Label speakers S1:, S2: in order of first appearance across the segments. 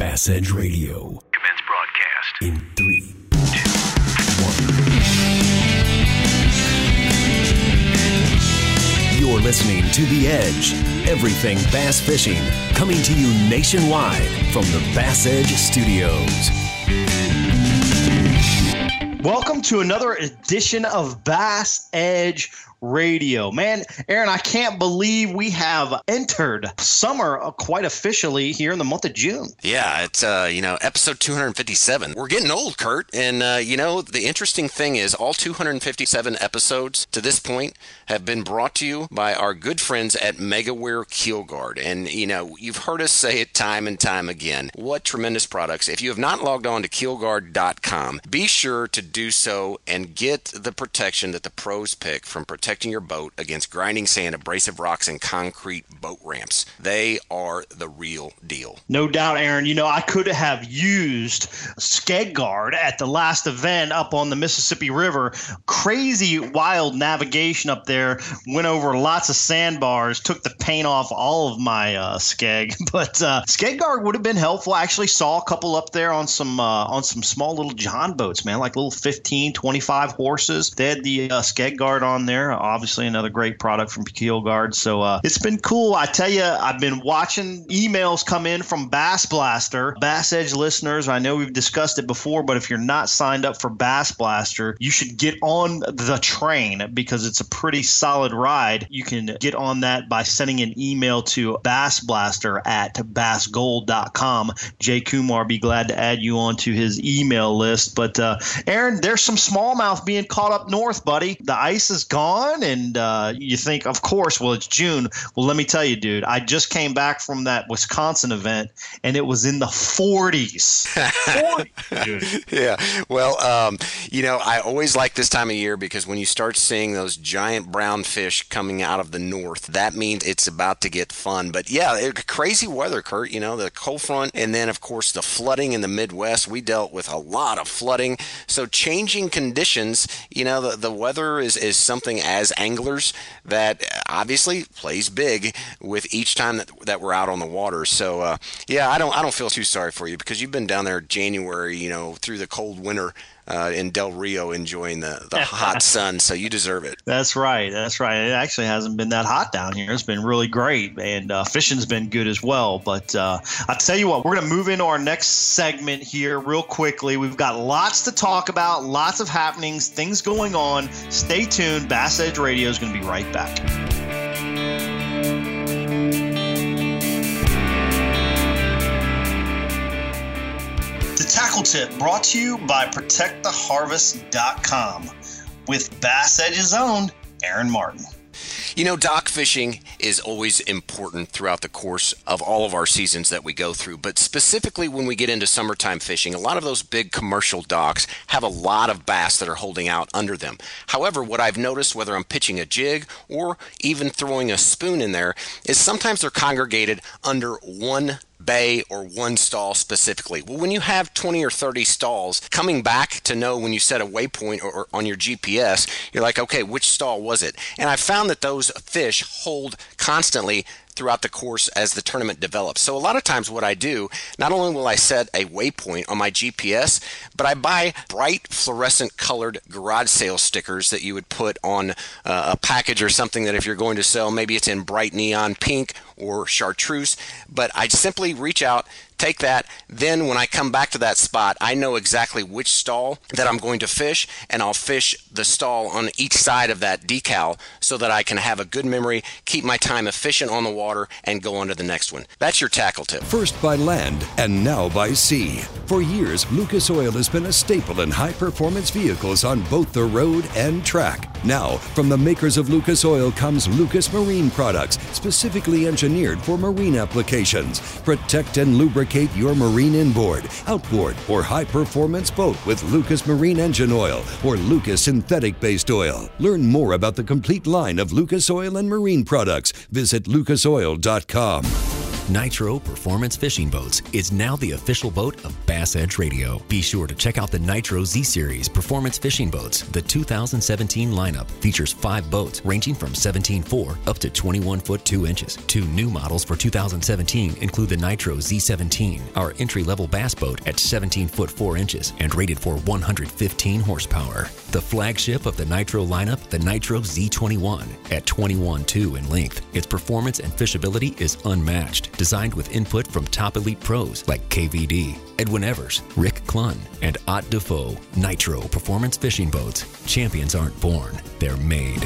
S1: Bass Edge Radio.
S2: Commence broadcast.
S1: In three, two, one. You're listening to The Edge. Everything bass fishing. Coming to you nationwide from the Bass Edge Studios.
S3: Welcome to another edition of Bass Edge Radio. Man, Aaron, I can't believe we have entered summer quite officially here in the month of June.
S4: Yeah, it's uh, you know, episode 257. We're getting old, Kurt, and uh, you know, the interesting thing is all 257 episodes to this point have been brought to you by our good friends at MegaWare Keel Guard. And you know, you've heard us say it time and time again. What tremendous products. If you have not logged on to keelguard.com, be sure to do so and get the protection that the pros pick from protecting protecting your boat against grinding sand, abrasive rocks, and concrete boat ramps. They are the real deal.
S3: No doubt, Aaron. You know, I could have used Skeg Guard at the last event up on the Mississippi River. Crazy wild navigation up there. Went over lots of sandbars, took the paint off all of my uh, Skeg. But uh, Skeg Guard would have been helpful. I actually saw a couple up there on some uh, on some small little John boats, man, like little 15, 25 horses. They had the uh, Skeg Guard on there obviously another great product from Keel Guard. So uh, it's been cool. I tell you, I've been watching emails come in from Bass Blaster, Bass Edge listeners. I know we've discussed it before, but if you're not signed up for Bass Blaster, you should get on the train because it's a pretty solid ride. You can get on that by sending an email to Bass Blaster at bassgold.com. Jay Kumar be glad to add you onto his email list. But uh, Aaron, there's some smallmouth being caught up north, buddy. The ice is gone and uh, you think, of course, well, it's June. Well, let me tell you, dude, I just came back from that Wisconsin event, and it was in the 40s.
S4: 40, yeah. Well, um, you know, I always like this time of year because when you start seeing those giant brown fish coming out of the north, that means it's about to get fun. But yeah, it, crazy weather, Kurt. You know, the cold front, and then of course the flooding in the Midwest. We dealt with a lot of flooding, so changing conditions. You know, the the weather is is something as anglers that obviously plays big with each time that, that we're out on the water. So uh, yeah, I don't I don't feel too sorry for you because you've been down there January, you know, through the cold winter uh, in Del Rio enjoying the, the hot sun. So you deserve it.
S3: That's right. That's right. It actually hasn't been that hot down here. It's been really great, and uh, fishing's been good as well. But uh, I'll tell you what, we're going to move into our next segment here real quickly. We've got lots to talk about, lots of happenings, things going on. Stay tuned. Bass Edge Radio is going to be right back. Tip brought to you by ProtectTheHarvest.com with Bass Edge's own Aaron Martin.
S4: You know, dock fishing is always important throughout the course of all of our seasons that we go through, but specifically when we get into summertime fishing, a lot of those big commercial docks have a lot of bass that are holding out under them. However, what I've noticed, whether I'm pitching a jig or even throwing a spoon in there, is sometimes they're congregated under one bay or one stall specifically. Well, when you have 20 or 30 stalls, coming back to know when you set a waypoint or, or, on your GPS, you're like, okay, which stall was it? And I found that those fish hold constantly throughout the course as the tournament develops. So a lot of times what I do, not only will I set a waypoint on my GPS, but I buy bright fluorescent colored garage sale stickers that you would put on uh, a package or something that if you're going to sell, maybe it's in bright neon pink or chartreuse, but I simply reach out take that. Then when I come back to that spot, I know exactly which stall that I'm going to fish, and I'll fish the stall on each side of that decal so that I can have a good memory, keep my time efficient on the water, and go on to the next one. That's your tackle tip.
S1: First by land and now by sea. For years, Lucas Oil has been a staple in high performance vehicles on both the road and track. Now, from the makers of Lucas Oil comes Lucas Marine products, specifically engineered for marine applications. Protect and lubricate your marine inboard, outboard, or high performance boat with Lucas Marine Engine Oil or Lucas Synthetic Based Oil. Learn more about the complete line of Lucas Oil and marine products. Visit lucasoil.com.
S2: Nitro Performance Fishing Boats is now the official boat of Bass Edge Radio. Be sure to check out the Nitro Z Series Performance Fishing Boats. The 2017 lineup features five boats ranging from 17.4 up to 21 foot 2 inches. Two new models for 2017 include the Nitro Z17, our entry level bass boat at 17 foot 4 inches and rated for 115 horsepower. The flagship of the Nitro lineup, the Nitro Z21, at 21.2 in length. Its performance and fishability is unmatched, designed with input from top elite pros like KVD, Edwin Evers, Rick Clunn, and Ott Defoe. Nitro Performance Fishing Boats. Champions aren't born, they're made.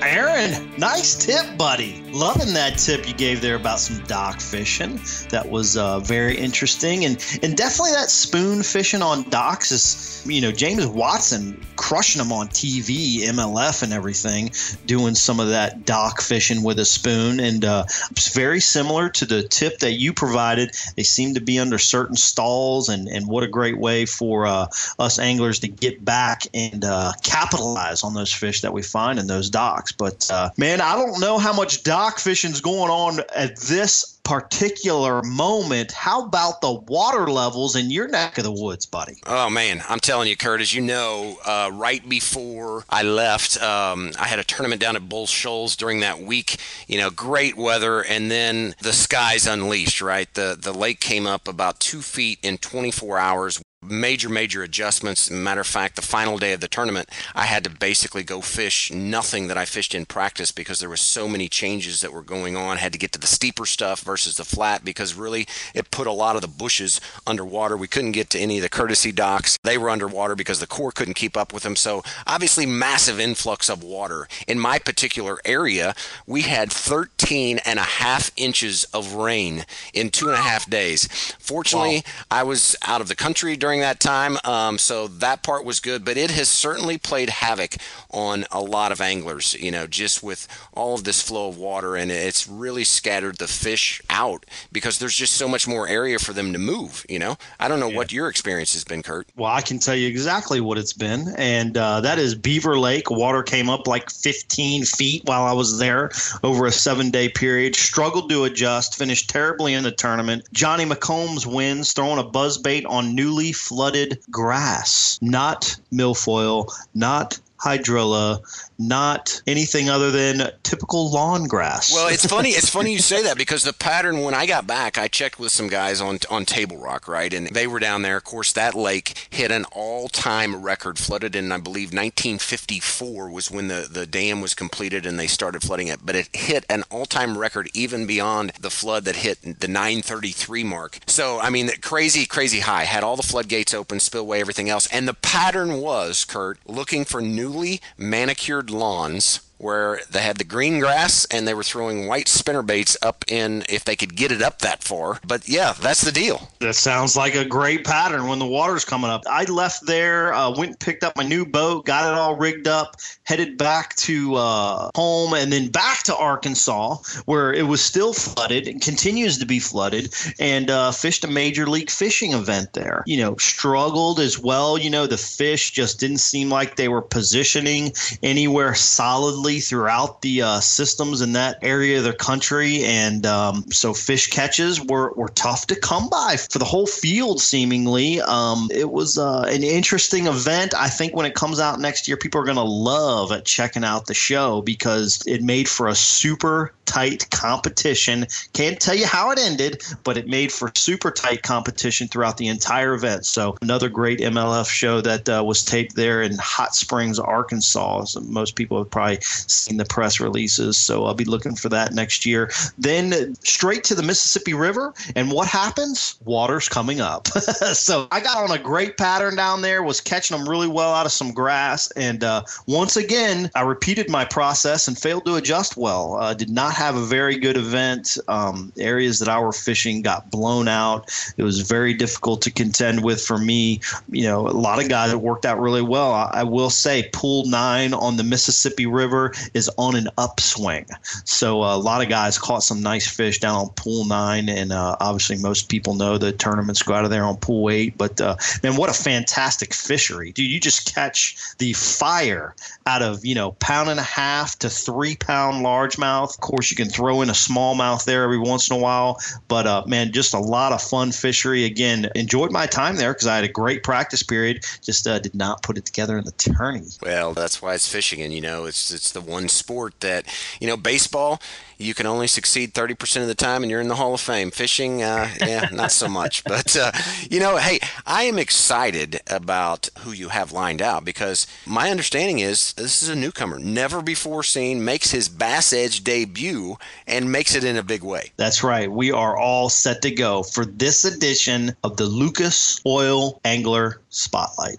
S3: Aaron, nice tip, buddy. Loving that tip you gave there about some dock fishing. That was uh, very interesting, and and definitely that spoon fishing on docks is, you know, James Watson crushing them on TV, MLF, and everything, doing some of that dock fishing with a spoon, and uh, it's very similar to the tip that you provided. They seem to be under certain stalls, and and what a great way for uh, us anglers to get back and uh, capitalize on those fish that we find in those docks. But uh, man, I don't know how much dock fishing's going on at this particular moment. How about the water levels in your neck of the woods, buddy?
S4: Oh man, I'm telling you, Kurt. As you know, uh, right before I left, um, I had a tournament down at Bull Shoals during that week. You know, great weather, and then the skies unleashed. Right, the the lake came up about two feet in 24 hours major, major adjustments. Matter of fact, the final day of the tournament, I had to basically go fish nothing that I fished in practice because there was so many changes that were going on. had to get to the steeper stuff versus the flat because really it put a lot of the bushes underwater. We couldn't get to any of the courtesy docks. They were underwater because the Corps couldn't keep up with them. So obviously massive influx of water. In my particular area, we had 13 and a half inches of rain in two and a half days. Fortunately, wow. I was out of the country during during that time. Um, so that part was good, but it has certainly played havoc on a lot of anglers, you know, just with all of this flow of water and it's really scattered the fish out because there's just so much more area for them to move, you know? I don't know yeah. what your experience has been, Kurt.
S3: Well, I can tell you exactly what it's been. And uh, that is Beaver Lake. Water came up like 15 feet while I was there over a seven day period. Struggled to adjust, finished terribly in the tournament. Johnny McCombs wins, throwing a buzz bait on newly flooded grass, not milfoil, not hydrilla, not anything other than typical lawn grass.
S4: Well, it's funny. It's funny you say that because the pattern when I got back, I checked with some guys on on Table Rock, right, and they were down there. Of course, that lake hit an all-time record, flooded in I believe 1954 was when the the dam was completed and they started flooding it. But it hit an all-time record even beyond the flood that hit the 933 mark. So I mean, crazy, crazy high. Had all the floodgates open, spillway, everything else, and the pattern was Kurt looking for newly manicured lawns where they had the green grass and they were throwing white spinner baits up in if they could get it up that far. But yeah, that's the deal.
S3: That sounds like a great pattern when the water's coming up. I left there, uh, went and picked up my new boat, got it all rigged up, headed back to uh, home, and then back to Arkansas where it was still flooded and continues to be flooded, and uh, fished a major league fishing event there. You know, struggled as well. You know, the fish just didn't seem like they were positioning anywhere solidly throughout the uh, systems in that area of the country. And um, so fish catches were, were tough to come by for the whole field, seemingly. Um, it was uh, an interesting event. I think when it comes out next year, people are going to love checking out the show because it made for a super tight competition. Can't tell you how it ended, but it made for super tight competition throughout the entire event. So another great MLF show that uh, was taped there in Hot Springs, Arkansas. So most people have probably seen the press releases. So I'll be looking for that next year. Then straight to the Mississippi River, and what happens? Water's coming up. so I got on a great pattern down there. Was catching them really well out of some grass, and uh, once again I repeated my process and failed to adjust well. Uh, did not have a very good event. Um, areas that I were fishing got blown out. It was very difficult to contend with for me. You know, a lot of guys that worked out really well. I, I will say, pool nine on the Mississippi River Is on an upswing. So uh, a lot of guys caught some nice fish down on Pool Nine, and uh, obviously most people know the tournaments go out of there on Pool Eight. But uh, man, what a fantastic fishery, dude! You just catch the fire out of you know pound and a half to three pound largemouth. Of course, you can throw in a smallmouth there every once in a while, but uh, man, just a lot of fun fishery. Again, enjoyed my time there because I had a great practice period. Just uh, did not put it together in the tourney.
S4: Well, that's why it's fishing, and you know, it's it's the one sport that you know, baseball you can only succeed 30% of the time and you're in the Hall of Fame. Fishing, uh, yeah, not so much. But, uh, you know, hey, I am excited about who you have lined out because my understanding is this is a newcomer, never before seen, makes his Bass Edge debut and makes it in a big way.
S3: That's right. We are all set to go for this edition of the Lucas Oil Angler Spotlight.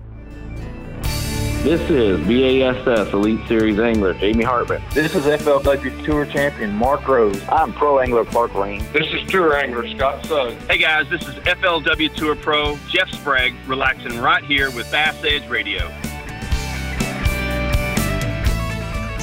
S5: This is BASS Elite Series Angler Jamie Hartman.
S6: This is FLW Tour Champion Mark Rose.
S7: I'm Pro Angler Clark Lane.
S8: This is Tour Angler Scott Suggs.
S9: Hey guys, this is FLW Tour Pro Jeff Sprague, relaxing right here with Bass Edge Radio.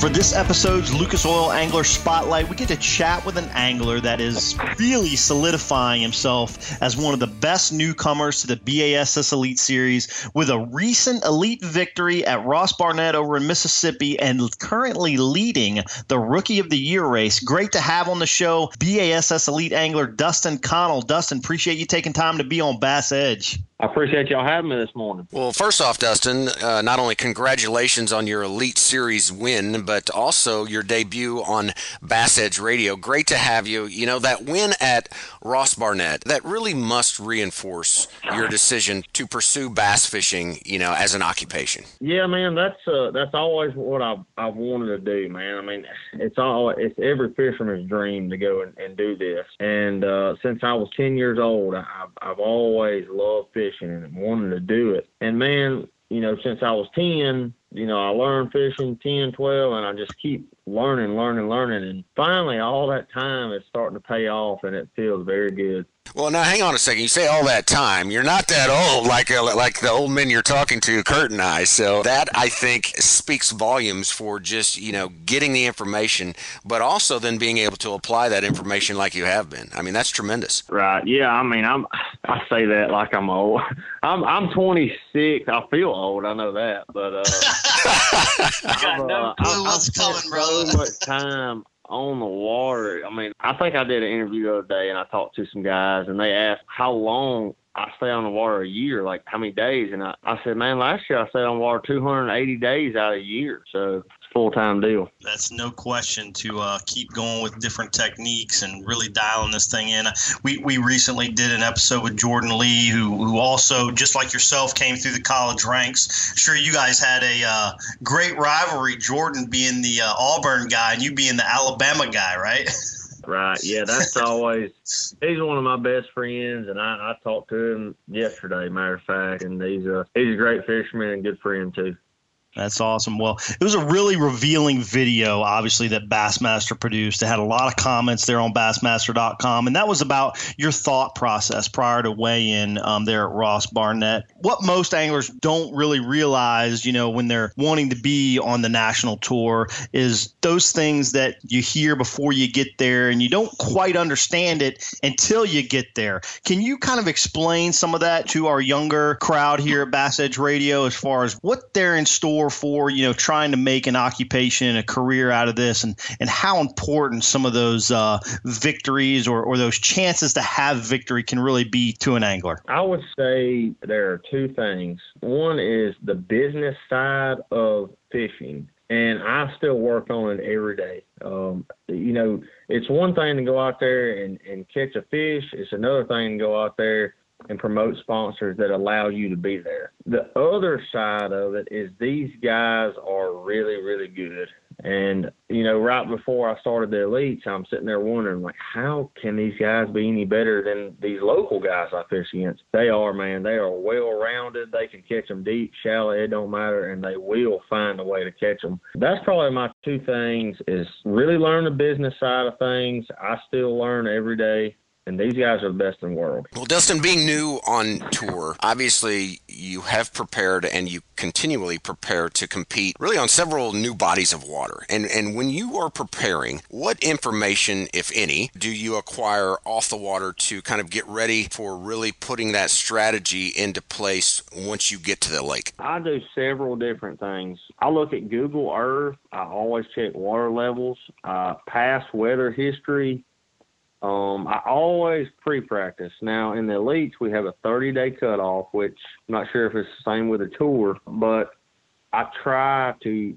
S3: For this episode's Lucas Oil Angler Spotlight, we get to chat with an angler that is really solidifying himself as one of the best newcomers to the BASS Elite Series with a recent elite victory at Ross Barnett over in Mississippi and currently leading the Rookie of the Year race. Great to have on the show BASS Elite Angler Dustin Connell. Dustin, appreciate you taking time to be on Bass Edge.
S5: I appreciate y'all having me this morning.
S4: Well, first off, Dustin, uh, not only congratulations on your Elite Series win, but also your debut on Bass Edge Radio. Great to have you. You know, that win at Ross Barnett, that really must reinforce your decision to pursue bass fishing, you know, as an occupation.
S5: Yeah, man, that's uh, that's always what I've, I've wanted to do, man. I mean, it's all it's every fisherman's dream to go and, and do this. And uh, since I was 10 years old, I've, I've always loved fishing fishing and wanting to do it. And man, you know, since I was 10, you know, I learned fishing 10, 12, and I just keep learning, learning, learning. And finally, all that time is starting to pay off, and it feels very good.
S4: Well, now hang on a second. You say all that time. You're not that old, like uh, like the old men you're talking to, Kurt and I. So that I think speaks volumes for just you know getting the information, but also then being able to apply that information like you have been. I mean, that's tremendous.
S5: Right. Yeah. I mean, I'm I say that like I'm old. I'm I'm 26. I feel old. I know that, but uh,
S3: I got no clue what's coming, bro.
S5: Much time on the water. I mean, I think I did an interview the other day and I talked to some guys and they asked how long I stay on the water a year, like how many days? And I, I said, man, last year I stayed on water 280 days out of a year. So full time deal.
S3: That's no question to uh, keep going with different techniques and really dialing this thing in. We, we recently did an episode with Jordan Lee, who, who also, just like yourself, came through the college ranks. Sure, you guys had a uh, great rivalry, Jordan being the uh, Auburn guy and you being the Alabama guy, right?
S5: Right. Yeah, that's always. He's one of my best friends, and I, I talked to him yesterday, matter of fact, and he's a he's a great fisherman and good friend too.
S3: That's awesome. Well, it was a really revealing video, obviously, that Bassmaster produced. It had a lot of comments there on Bassmaster.com, and that was about your thought process prior to weigh in um, there at Ross Barnett. What most anglers don't really realize, you know, when they're wanting to be on the national tour is those things that you hear before you get there, and you don't quite understand it until you get there. Can you kind of explain some of that to our younger crowd here at Bass Edge Radio as far as what they're in store? For you know trying to make an occupation and a career out of this and and how important some of those uh, victories or, or those chances to have victory can really be to an angler
S5: i would say there are two things one is the business side of fishing and I still work on it every day. Um, you know, it's one thing to go out there and, and catch a fish. It's another thing to go out there and promote sponsors that allow you to be there. The other side of it is these guys are really, really good. And, you know, right before I started the elites, I'm sitting there wondering, like, how can these guys be any better than these local guys I fish against? They are, man. They are well rounded. They can catch them deep, shallow, it don't matter, and they will find a way to catch them. That's probably my two things is really learn the business side of things. I still learn every day and these guys are the best in the world.
S4: Well, Dustin, being new on tour, obviously you have prepared and you continually prepare to compete really on several new bodies of water. And and when you are preparing, what information, if any, do you acquire off the water to kind of get ready for really putting that strategy into place once you get to the lake?
S5: I do several different things. I look at Google Earth. I always check water levels, uh, past weather history, um, I always pre-practice. Now in the elites, we have a 30-day cutoff, which I'm not sure if it's the same with the tour, but I try to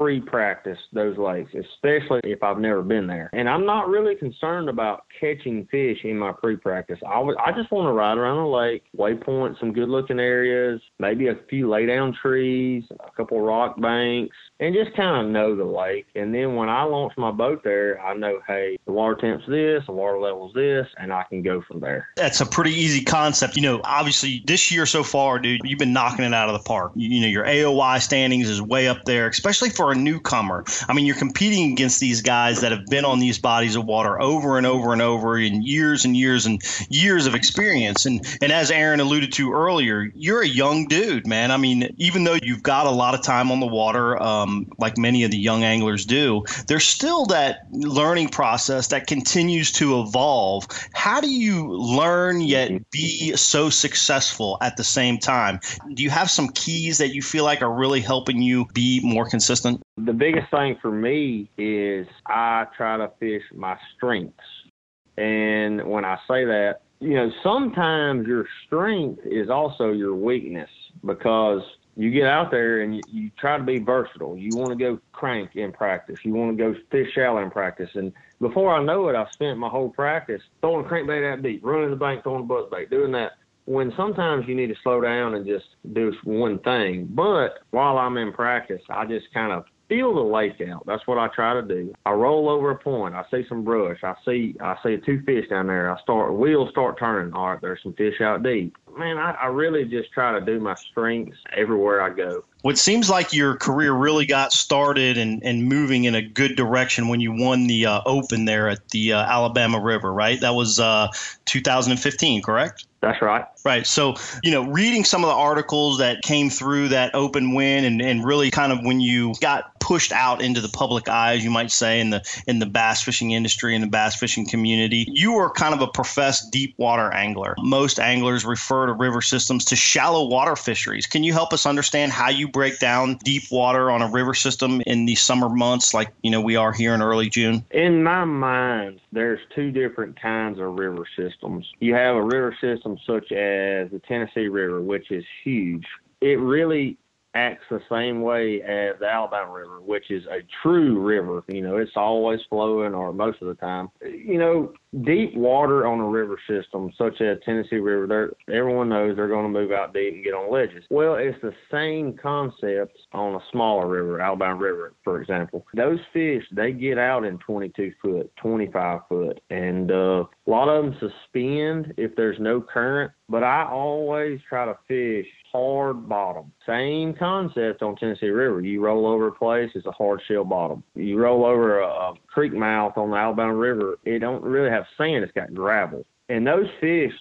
S5: pre-practice those lakes, especially if I've never been there. And I'm not really concerned about catching fish in my pre-practice. I I just want to ride around the lake, waypoint some good-looking areas, maybe a few lay-down trees, a couple rock banks, and just kind of know the lake. And then when I launch my boat there, I know, hey, the water temp's this, the water level's this, and I can go from there.
S3: That's a pretty easy concept. You know, obviously this year so far, dude, you've been knocking it out of the park. You, you know, your AOY standings is way up there, especially for a newcomer. I mean, you're competing against these guys that have been on these bodies of water over and over and over in years and years and years of experience. And and as Aaron alluded to earlier, you're a young dude, man. I mean, even though you've got a lot of time on the water, um, Um, like many of the young anglers do, there's still that learning process that continues to evolve. How do you learn yet be so successful at the same time? Do you have some keys that you feel like are really helping you be more consistent?
S5: The biggest thing for me is I try to fish my strengths. And when I say that, you know, sometimes your strength is also your weakness because you get out there and you, you try to be versatile. You want to go crank in practice. You want to go fish shallow in practice. And before I know it, I've spent my whole practice throwing crankbait out deep, running the bank, throwing a buzzbait, doing that when sometimes you need to slow down and just do one thing. But while I'm in practice, I just kind of feel the lake out. That's what I try to do. I roll over a point. I see some brush. I see I see two fish down there. I start wheels start turning. All right, there's some fish out deep. Man, I, I really just try to do my strengths everywhere I go.
S3: What seems like your career really got started and, and moving in a good direction when you won the uh, Open there at the uh, Alabama River, right? That was uh, 2015, correct?
S5: That's right.
S3: Right. So, you know, reading some of the articles that came through that open win and, and really kind of when you got pushed out into the public eyes, you might say, in the in the bass fishing industry and the bass fishing community, you were kind of a professed deep water angler. Most anglers refer to river systems to shallow water fisheries. Can you help us understand how you break down deep water on a river system in the summer months like, you know, we are here in early June?
S5: In my mind, there's two different kinds of river systems. You have a river system such as the Tennessee River, which is huge. It really acts the same way as the Alabama River, which is a true river. You know, it's always flowing or most of the time. You know, deep water on a river system such as Tennessee River, everyone knows they're going to move out deep and get on ledges. Well, it's the same concept on a smaller river, Alabama River, for example. Those fish, they get out in 22 foot, 25 foot, and uh, a lot of them suspend if there's no current. But I always try to fish hard bottom. Same concept on Tennessee River. You roll over a place, it's a hard shell bottom. You roll over a, a creek mouth on the Alabama River, it don't really have sand, it's got gravel. And those fish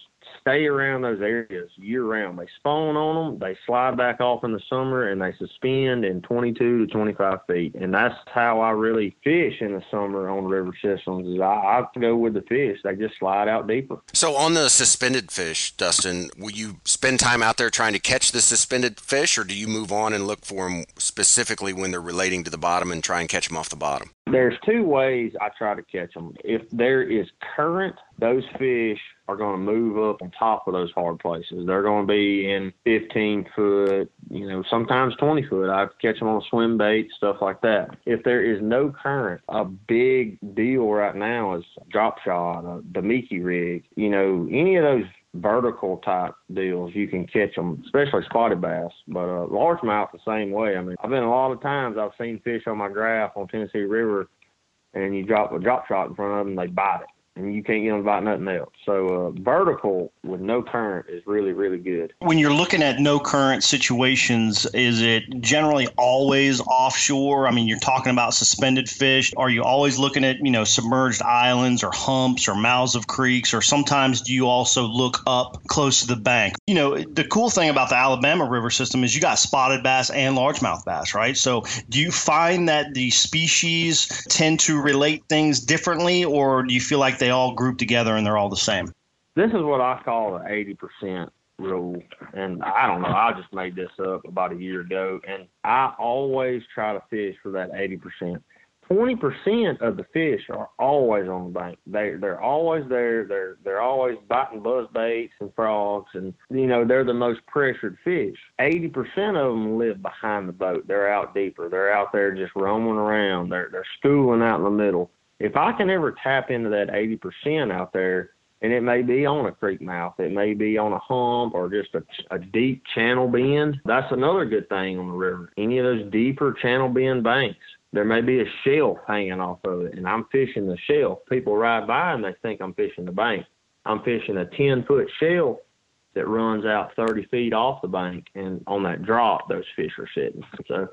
S5: stay around those areas year round. They spawn on them, they slide back off in the summer, and they suspend in 22 to 25 feet. And that's how I really fish in the summer on river systems. Is I, I go with the fish; they just slide out deeper.
S4: So on the suspended fish, Dustin, will you spend time out there trying to catch the suspended fish, or do you move on and look for them specifically when they're relating to the bottom and try and catch them off the bottom?
S5: There's two ways I try to catch them. If there is current, those fish are going to move up on top of those hard places. They're going to be in 15 foot, you know, sometimes 20 foot. I catch them on swim bait, stuff like that. If there is no current, a big deal right now is drop shot, a Damiki rig. You know, any of those vertical type deals, you can catch them, especially spotted bass. But uh, largemouth the same way. I mean, I've been a lot of times I've seen fish on my graph on Tennessee River, and you drop a drop shot in front of them, they bite it and you can't get them about nothing else. So uh, vertical with no current is really really good.
S3: When you're looking at no current situations, is it generally always offshore? I mean, you're talking about suspended fish. Are you always looking at you know submerged islands or humps or mouths of creeks, or sometimes do you also look up close to the bank? You know, the cool thing about the Alabama River system is you got spotted bass and largemouth bass, right? So do you find that the species tend to relate things differently, or do you feel like they all group together and they're all the same?
S5: This is what I call the 80% rule. And I don't know, I just made this up about a year ago. And I always try to fish for that 80%. 20% of the fish are always on the bank. They they're always there. They're they're always biting buzz baits and frogs, and you know they're the most pressured fish. 80% of them live behind the boat. They're out deeper. They're out there just roaming around. They're they're schooling out in the middle if I can ever tap into that 80% out there, and it may be on a creek mouth, it may be on a hump or just a, a deep channel bend, that's another good thing on the river. Any of those deeper channel bend banks, there may be a shelf hanging off of it, and I'm fishing the shelf. People ride by and they think I'm fishing the bank. I'm fishing a 10 foot shelf that runs out 30 feet off the bank, and on that drop, those fish are sitting. So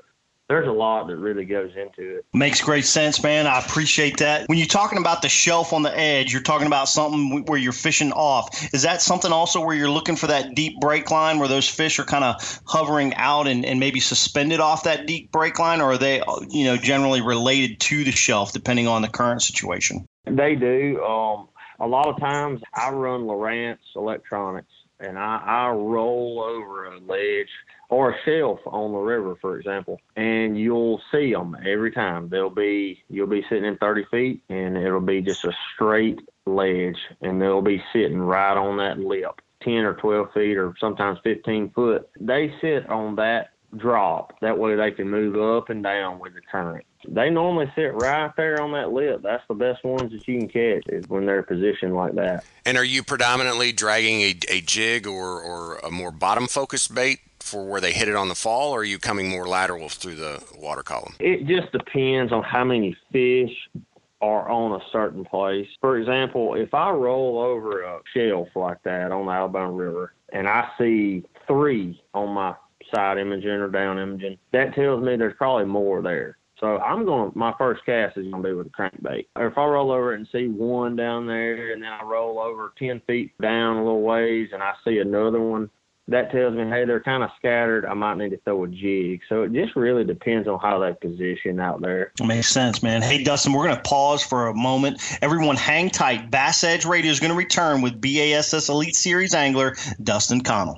S5: there's a lot that really goes into it.
S3: Makes great sense, man. I appreciate that. When you're talking about the shelf on the edge, you're talking about something where you're fishing off. Is that something also where you're looking for that deep break line where those fish are kind of hovering out and, and maybe suspended off that deep break line, or are they, you know, generally related to the shelf depending on the current situation?
S5: They do. Um, a lot of times I run Lowrance Electronics and I, I roll over a ledge or a shelf on the river, for example, and you'll see them every time. They'll be you'll be sitting in 30 feet, and it'll be just a straight ledge, and they'll be sitting right on that lip, 10 or 12 feet, or sometimes 15 foot. They sit on that drop. That way they can move up and down with the current. They normally sit right there on that lip. That's the best ones that you can catch is when they're positioned like that.
S4: And are you predominantly dragging a, a jig or, or a more bottom focused bait for where they hit it on the fall, or are you coming more lateral through the water column?
S5: It just depends on how many fish are on a certain place. For example, if I roll over a shelf like that on the Alabama River and I see three on my side imaging or down imaging, that tells me there's probably more there. So I'm going. To My first cast is going to be with a crankbait. Or if I roll over and see one down there, and then I roll over ten feet down a little ways, and I see another one, that tells me, hey, they're kind of scattered. I might need to throw a jig. So it just really depends on how they position out there.
S3: Makes sense, man. Hey, Dustin, we're going to pause for a moment. Everyone, hang tight. Bass Edge Radio is going to return with BASS Elite Series angler Dustin Connell.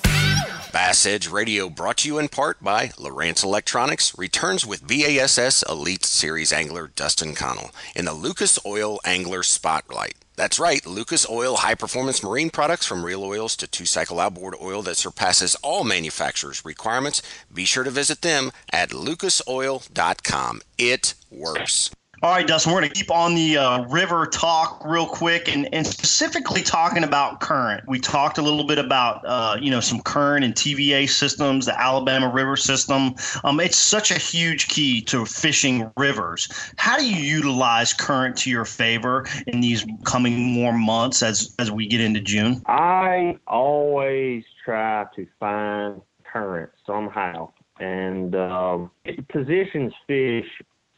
S4: Bass Edge Radio brought to you in part by Lowrance Electronics returns with BASS Elite Series angler Dustin Connell in the Lucas Oil Angler Spotlight. That's right, Lucas Oil high performance marine products from real oils to two cycle outboard oil that surpasses all manufacturers' requirements. Be sure to visit them at lucasoil.com. It works.
S3: All right, Dustin, we're going to keep on the uh, river talk real quick and, and specifically talking about current. We talked a little bit about, uh, you know, some current and TVA systems, the Alabama River system. Um, it's such a huge key to fishing rivers. How do you utilize current to your favor in these coming warm months as, as we get into June?
S5: I always try to find current somehow and um, it positions fish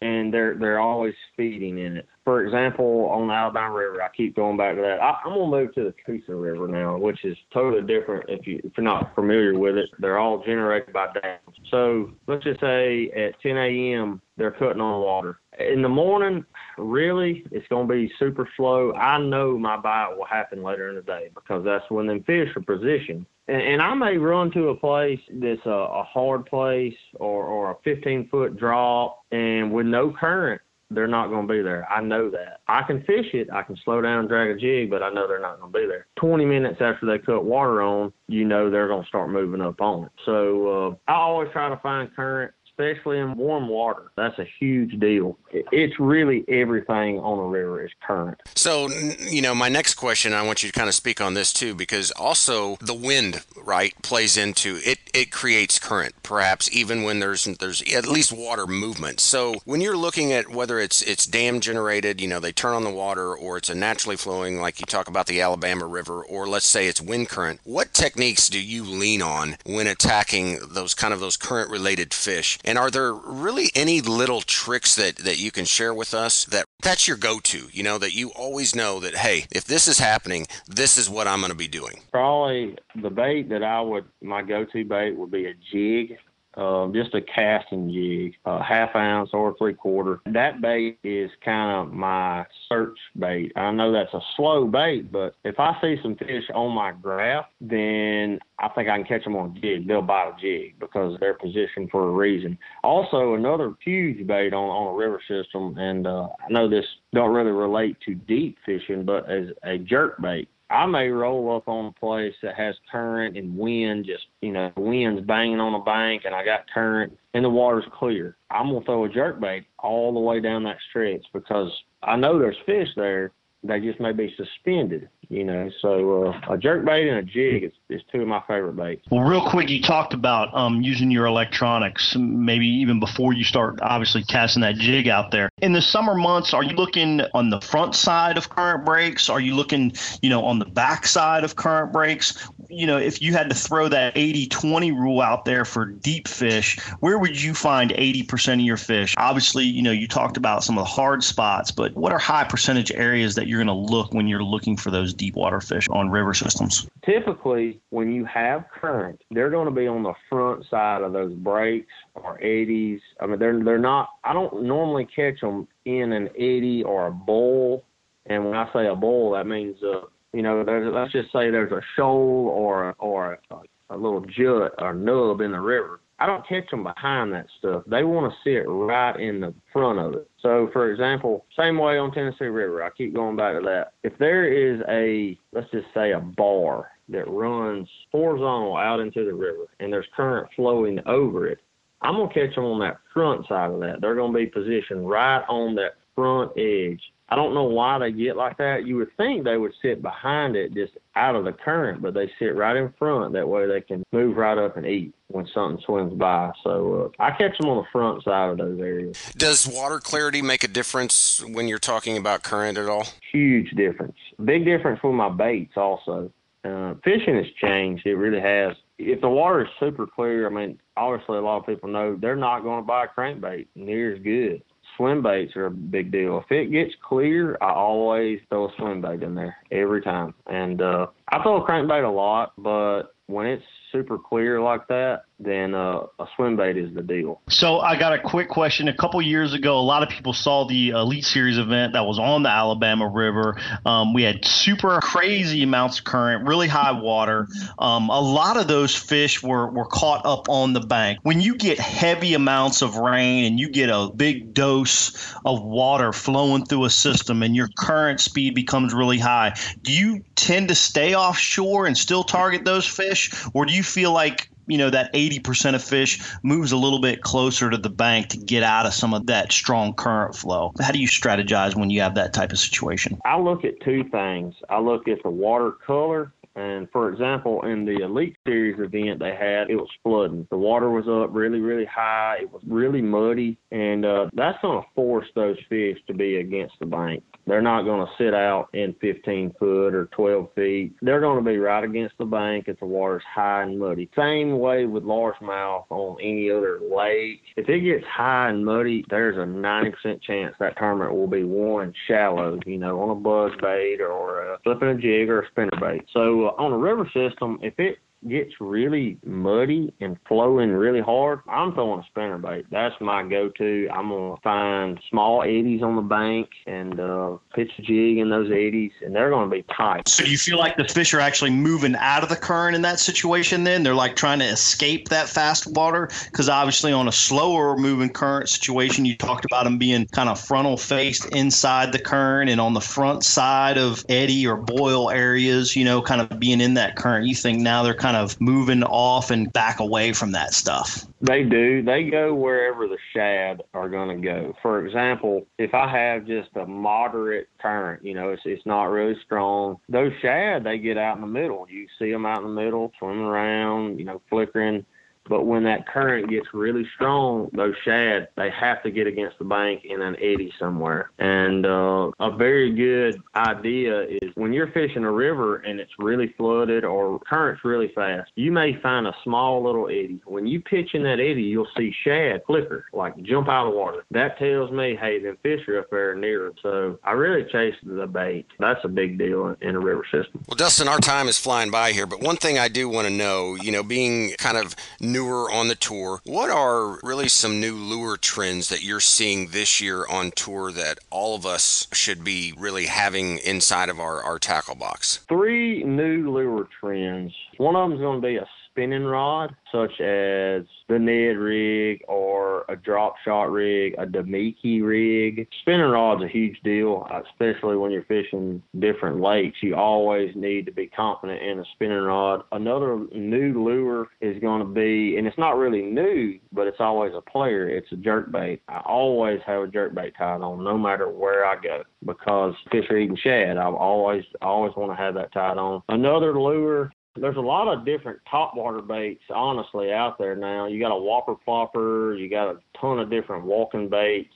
S5: and they're they're always feeding in it. For example, on the Alabama River, I keep going back to that. I, am gonna move to the Coosa River now, which is totally different. If you if you're not familiar with it, they're all generated by dams. So let's just say at 10 a.m. they're cutting on water, In the morning, really, it's going to be super slow. I know my bite will happen later in the day because that's when them fish are positioned. And, and I may run to a place that's a, a hard place or, or a 15 foot drop and with no current, they're not going to be there. I know that. I can fish it. I can slow down and drag a jig, but I know they're not going to be there. 20 minutes after they cut water on, you know they're going to start moving up on it. So uh, I always try to find current especially in warm water. That's a huge deal. It's really everything on a river is current.
S4: So, you know, my next question, I want you to kind of speak on this too, because also the wind, right, plays into it. It creates current, perhaps even when there's there's at least water movement. So, when you're looking at whether it's it's dam generated, you know, they turn on the water, or it's a naturally flowing, like you talk about the Alabama River, or let's say it's wind current. What techniques do you lean on when attacking those kind of those current related fish? And are there really any little tricks that, that you can share with us that that's your go-to, you know, that you always know that, hey, if this is happening, this is what I'm going to be doing?
S5: Probably the bait that I would, my go-to bait would be a jig um, just a casting jig, a half ounce or three quarter. That bait is kind of my search bait. I know that's a slow bait, but if I see some fish on my graph, then I think I can catch them on a jig. They'll bite a jig because they're positioned for a reason. Also, another huge bait on, on a river system, and uh, I know this don't really relate to deep fishing, but as a jerk bait. I may roll up on a place that has current and wind, just, you know, wind's banging on a bank and I got current and the water's clear. I'm going to throw a jerk bait all the way down that stretch because I know there's fish there. They just may be suspended you know. So uh, a jerk bait and a jig is, is two of my favorite baits.
S3: Well, real quick, you talked about um, using your electronics, maybe even before you start obviously casting that jig out there. In the summer months, are you looking on the front side of current breaks? Are you looking, you know, on the back side of current breaks? You know, if you had to throw that 80-20 rule out there for deep fish, where would you find 80% of your fish? Obviously, you know, you talked about some of the hard spots, but what are high percentage areas that you're going to look when you're looking for those deep water fish on river systems?
S5: Typically, when you have current, they're going to be on the front side of those breaks or eddies. I mean, they're they're not. I don't normally catch them in an eddy or a bowl. And when I say a bowl, that means uh, you know, let's just say there's a shoal or or a, a little jut or nub in the river. I don't catch them behind that stuff. They want to sit right in the front of it. So, for example, same way on Tennessee River, I keep going back to that. If there is a, let's just say, a bar that runs horizontal out into the river and there's current flowing over it, I'm going to catch them on that front side of that. They're going to be positioned right on that front edge I don't know why they get like that. You would think they would sit behind it just out of the current, but they sit right in front. That way they can move right up and eat when something swims by. So uh, I catch them on the front side of those areas.
S4: Does water clarity make a difference when you're talking about current at all?
S5: Huge difference. Big difference with my baits also. Uh, fishing has changed. It really has. If the water is super clear, I mean, obviously a lot of people know they're not going to buy a crankbait near as good swim baits are a big deal. If it gets clear, I always throw a swim bait in there every time. And uh, I throw a crankbait a lot, but when it's super clear like that, then uh, a swim bait is the deal.
S3: So I got a quick question. A couple years ago, a lot of people saw the Elite Series event that was on the Alabama River. Um, we had super crazy amounts of current, really high water. Um, a lot of those fish were, were caught up on the bank. When you get heavy amounts of rain and you get a big dose of water flowing through a system and your current speed becomes really high, do you tend to stay offshore and still target those fish? Or do you feel like you know that 80% of fish moves a little bit closer to the bank to get out of some of that strong current flow how do you strategize when you have that type of situation
S5: i look at two things i look at the water color and for example, in the Elite Series event they had, it was flooding. The water was up really, really high. It was really muddy, and uh, that's going to force those fish to be against the bank. They're not going to sit out in 15 foot or 12 feet. They're going to be right against the bank if the water's high and muddy. Same way with largemouth on any other lake. If it gets high and muddy, there's a 90% chance that tournament will be won shallow, you know, on a buzz bait or uh, flipping a jig or a spinner bait. So uh, on a river system, if it gets really muddy and flowing really hard, I'm throwing a spinner bait. That's my go-to. I'm gonna find small eddies on the bank and uh, pitch a jig in those eddies, and they're gonna be tight.
S3: So you feel like the fish are actually moving out of the current in that situation? Then they're like trying to escape that fast water because obviously on a slower moving current situation, you talked about them being kind of frontal faced inside the current and on the front side of eddy or boil areas. You know, kind of being in that current. You think now they're kind of moving off and back away from that stuff.
S5: They do. They go wherever the shad are going to go. For example, if I have just a moderate current, you know, it's it's not really strong. Those shad they get out in the middle. You see them out in the middle, swimming around, you know, flickering. But when that current gets really strong, those shad, they have to get against the bank in an eddy somewhere. And uh, a very good idea is when you're fishing a river and it's really flooded or current's really fast, you may find a small little eddy. When you pitch in that eddy, you'll see shad flicker, like jump out of the water. That tells me, hey, them fish are up there near. So I really chase the bait. That's a big deal in a river system.
S4: Well, Dustin, our time is flying by here, but one thing I do want to know, you know, being kind of newer on the tour, what are really some new lure trends that you're seeing this year on tour that all of us should be really having inside of our, our tackle box?
S5: Three new lure trends. One of them is going to be a spinning rod, such as the Ned rig or a drop shot rig, a Damiki rig. Spinning rod's a huge deal, especially when you're fishing different lakes. You always need to be confident in a spinning rod. Another new lure is going to be, and it's not really new, but it's always a player. It's a jerk bait. I always have a jerk bait tied on, no matter where I go, because fish are eating shad. I always, always want to have that tied on. Another lure there's a lot of different topwater baits, honestly, out there now. You got a whopper plopper, you got a ton of different walking baits.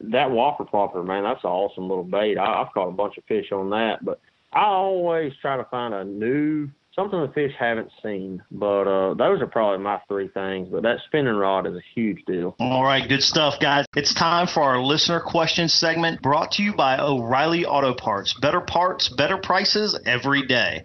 S5: That whopper plopper, man, that's an awesome little bait. I, I've caught a bunch of fish on that, but I always try to find a new something the fish haven't seen. But uh, those are probably my three things. But that spinning rod is a huge deal.
S3: All right, good stuff, guys. It's time for our listener question segment brought to you by O'Reilly Auto Parts. Better parts, better prices every day.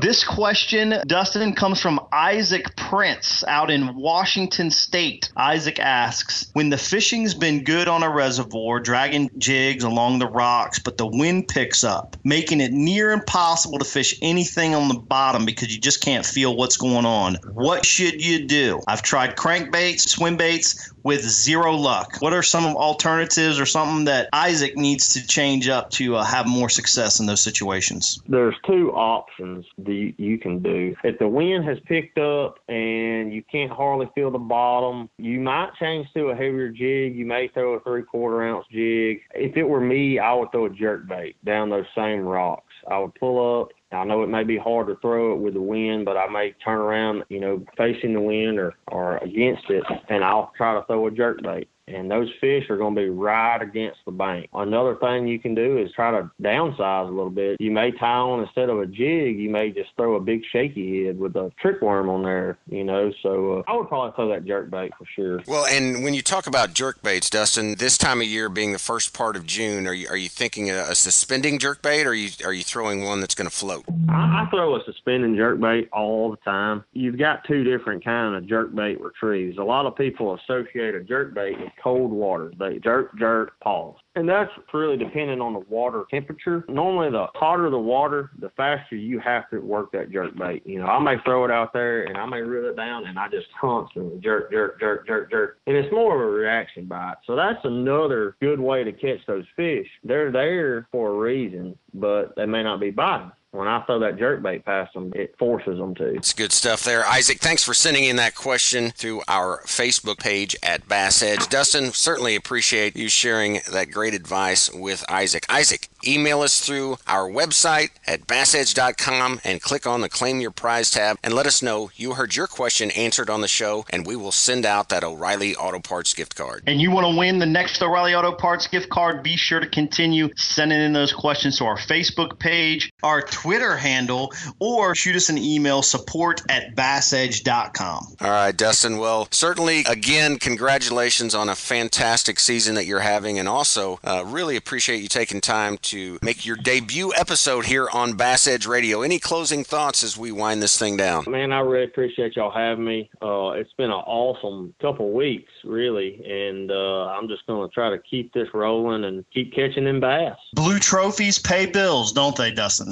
S3: This question, Dustin, comes from Isaac Prince out in Washington State. Isaac asks When the fishing's been good on a reservoir, dragging jigs along the rocks, but the wind picks up, making it near impossible to fish anything on the bottom because you just can't feel what's going on. What should you do? I've tried crankbaits, swim baits with zero luck. What are some alternatives or something that Isaac needs to change up to uh, have more success in those situations?
S5: There's two options that you can do. If the wind has picked up and you can't hardly feel the bottom, you might change to a heavier jig. You may throw a three quarter ounce jig. If it were me, I would throw a jerk bait down those same rocks. I would pull up I know it may be hard to throw it with the wind, but I may turn around, you know, facing the wind or, or against it, and I'll try to throw a jerk bait and those fish are going to be right against the bank. Another thing you can do is try to downsize a little bit. You may tie on instead of a jig, you may just throw a big shaky head with a trick worm on there, you know. So uh, I would probably throw that jerk bait for sure.
S4: Well, and when you talk about jerk baits, Dustin, this time of year being the first part of June, are you are you thinking a, a suspending jerk bait, or are you are you throwing one that's going to float?
S5: I, I throw a suspending jerk bait all the time. You've got two different kind of jerk bait retrieves. A lot of people associate a jerk bait with cold water. They jerk, jerk, pause. And that's really dependent on the water temperature. Normally, the hotter the water, the faster you have to work that jerk bait. You know, I may throw it out there and I may reel it down and I just constantly jerk, jerk, jerk, jerk, jerk. And it's more of a reaction bite. So that's another good way to catch those fish. They're there for a reason, but they may not be biting when I throw that jerk bait past them, it forces them to.
S4: It's good stuff there. Isaac, thanks for sending in that question through our Facebook page at Bass Edge. Dustin, certainly appreciate you sharing that great advice with Isaac. Isaac, email us through our website at bassedge.com and click on the Claim Your Prize tab and let us know you heard your question answered on the show, and we will send out that O'Reilly Auto Parts gift card.
S3: And you want to win the next O'Reilly Auto Parts gift card? Be sure to continue sending in those questions to our Facebook page, our Twitter handle or shoot us an email support at bassedge.com.
S4: All right, Dustin. Well, certainly, again, congratulations on a fantastic season that you're having, and also uh, really appreciate you taking time to make your debut episode here on Bass Edge Radio. Any closing thoughts as we wind this thing down?
S5: Man, I really appreciate y'all having me. Uh, it's been an awesome couple weeks, really, and uh, I'm just going to try to keep this rolling and keep catching them bass.
S3: Blue trophies pay bills, don't they, Dustin?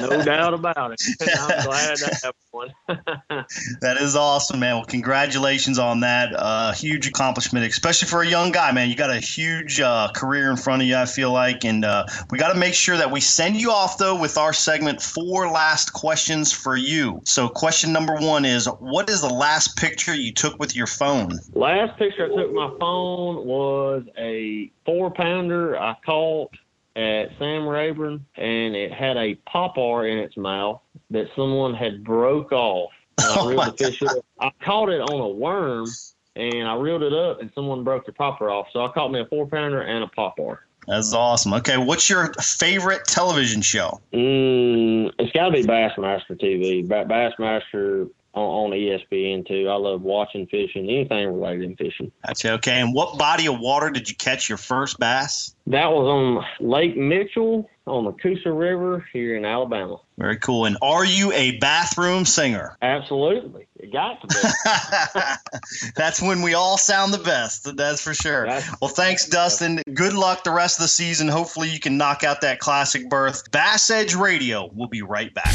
S5: no doubt about it. I'm glad I have one.
S3: that is awesome, man. Well, congratulations on that. Uh, huge accomplishment, especially for a young guy, man. You got a huge uh, career in front of you, I feel like. And uh, we got to make sure that we send you off, though, with our segment Four Last Questions for You. So, question number one is What is the last picture you took with your phone?
S5: Last picture I took with my phone was a four pounder I caught at Sam Rayburn, and it had a popper in its mouth that someone had broke off.
S3: Oh
S5: I reeled the fish up. I caught it on a worm, and I reeled it up, and someone broke the popper off. So I caught me a four pounder and a popper.
S3: That's awesome. Okay, what's your favorite television show?
S5: Mm, it's got to be Bassmaster TV. Ba- Bassmaster on, on ESPN too. I love watching fishing, anything related to fishing.
S3: That's Okay, and what body of water did you catch your first bass?
S5: That was on Lake Mitchell on the Coosa River here in Alabama.
S3: Very cool. And are you a bathroom singer?
S5: Absolutely. It got to be.
S3: That's when we all sound the best. That's for sure. well, thanks, Dustin. Good luck the rest of the season. Hopefully, you can knock out that classic berth. Bass Edge Radio. We'll be right back.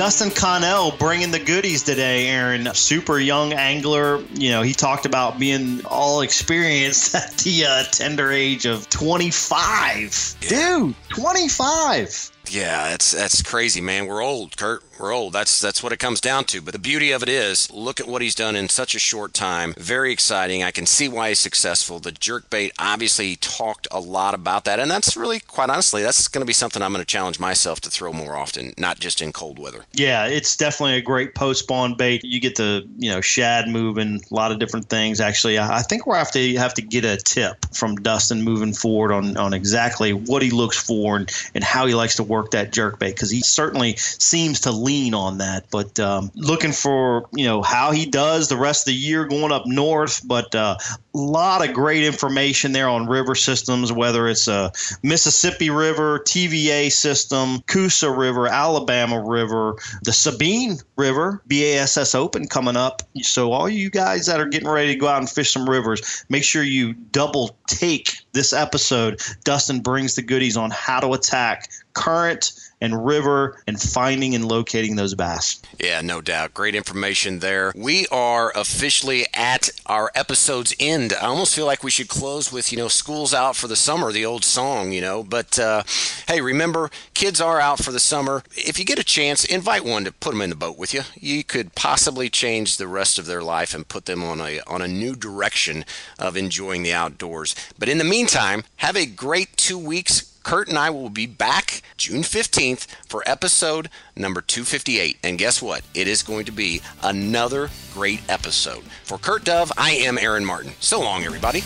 S3: Dustin Connell bringing the goodies today, Aaron. Super young angler. You know, he talked about being all experienced at the uh, tender age of 25. Dude, 25.
S4: Yeah, that's that's crazy, man. We're old, Kurt. We're old. That's that's what it comes down to. But the beauty of it is, look at what he's done in such a short time. Very exciting. I can see why he's successful. The jerk bait, obviously, he talked a lot about that, and that's really, quite honestly, that's going to be something I'm going to challenge myself to throw more often, not just in cold weather.
S3: Yeah, it's definitely a great post spawn bait. You get the you know shad moving, a lot of different things. Actually, I think we'll have to have to get a tip from Dustin moving forward on on exactly what he looks for and, and how he likes to work that jerk bait because he certainly seems to lean on that. But um, looking for you know how he does the rest of the year going up north. But uh, lot of great information there on river systems, whether it's a Mississippi River, TVA system, Coosa River, Alabama River, the Sabine River, BASS Open coming up. So all you guys that are getting ready to go out and fish some rivers, make sure you double take this episode. Dustin brings the goodies on how to attack current and river and finding and locating those bass.
S4: Yeah, no doubt. Great information there. We are officially at our episode's end. I almost feel like we should close with, you know, school's out for the summer, the old song, you know. But uh, hey, remember, kids are out for the summer. If you get a chance, invite one to put them in the boat with you. You could possibly change the rest of their life and put them on a on a new direction of enjoying the outdoors. But in the meantime, have a great two weeks Kurt and I will be back June 15th for episode number 258. And guess what? It is going to be another great episode. For Kurt Dove, I am Aaron Martin. So long, everybody.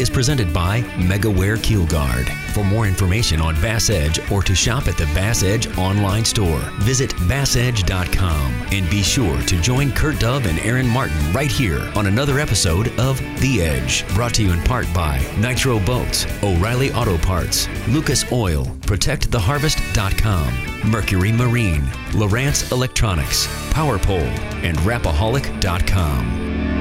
S2: Is presented by MegaWare Keel Guard. For more information on Bass Edge or to shop at the Bass Edge online store, visit bassedge.com and be sure to join Kurt Dove and Aaron Martin right here on another episode of The Edge, brought to you in part by Nitro Boats, O'Reilly Auto Parts, Lucas Oil, ProtectTheHarvest.com, Mercury Marine, Lowrance Electronics, PowerPole, and Rapaholic.com.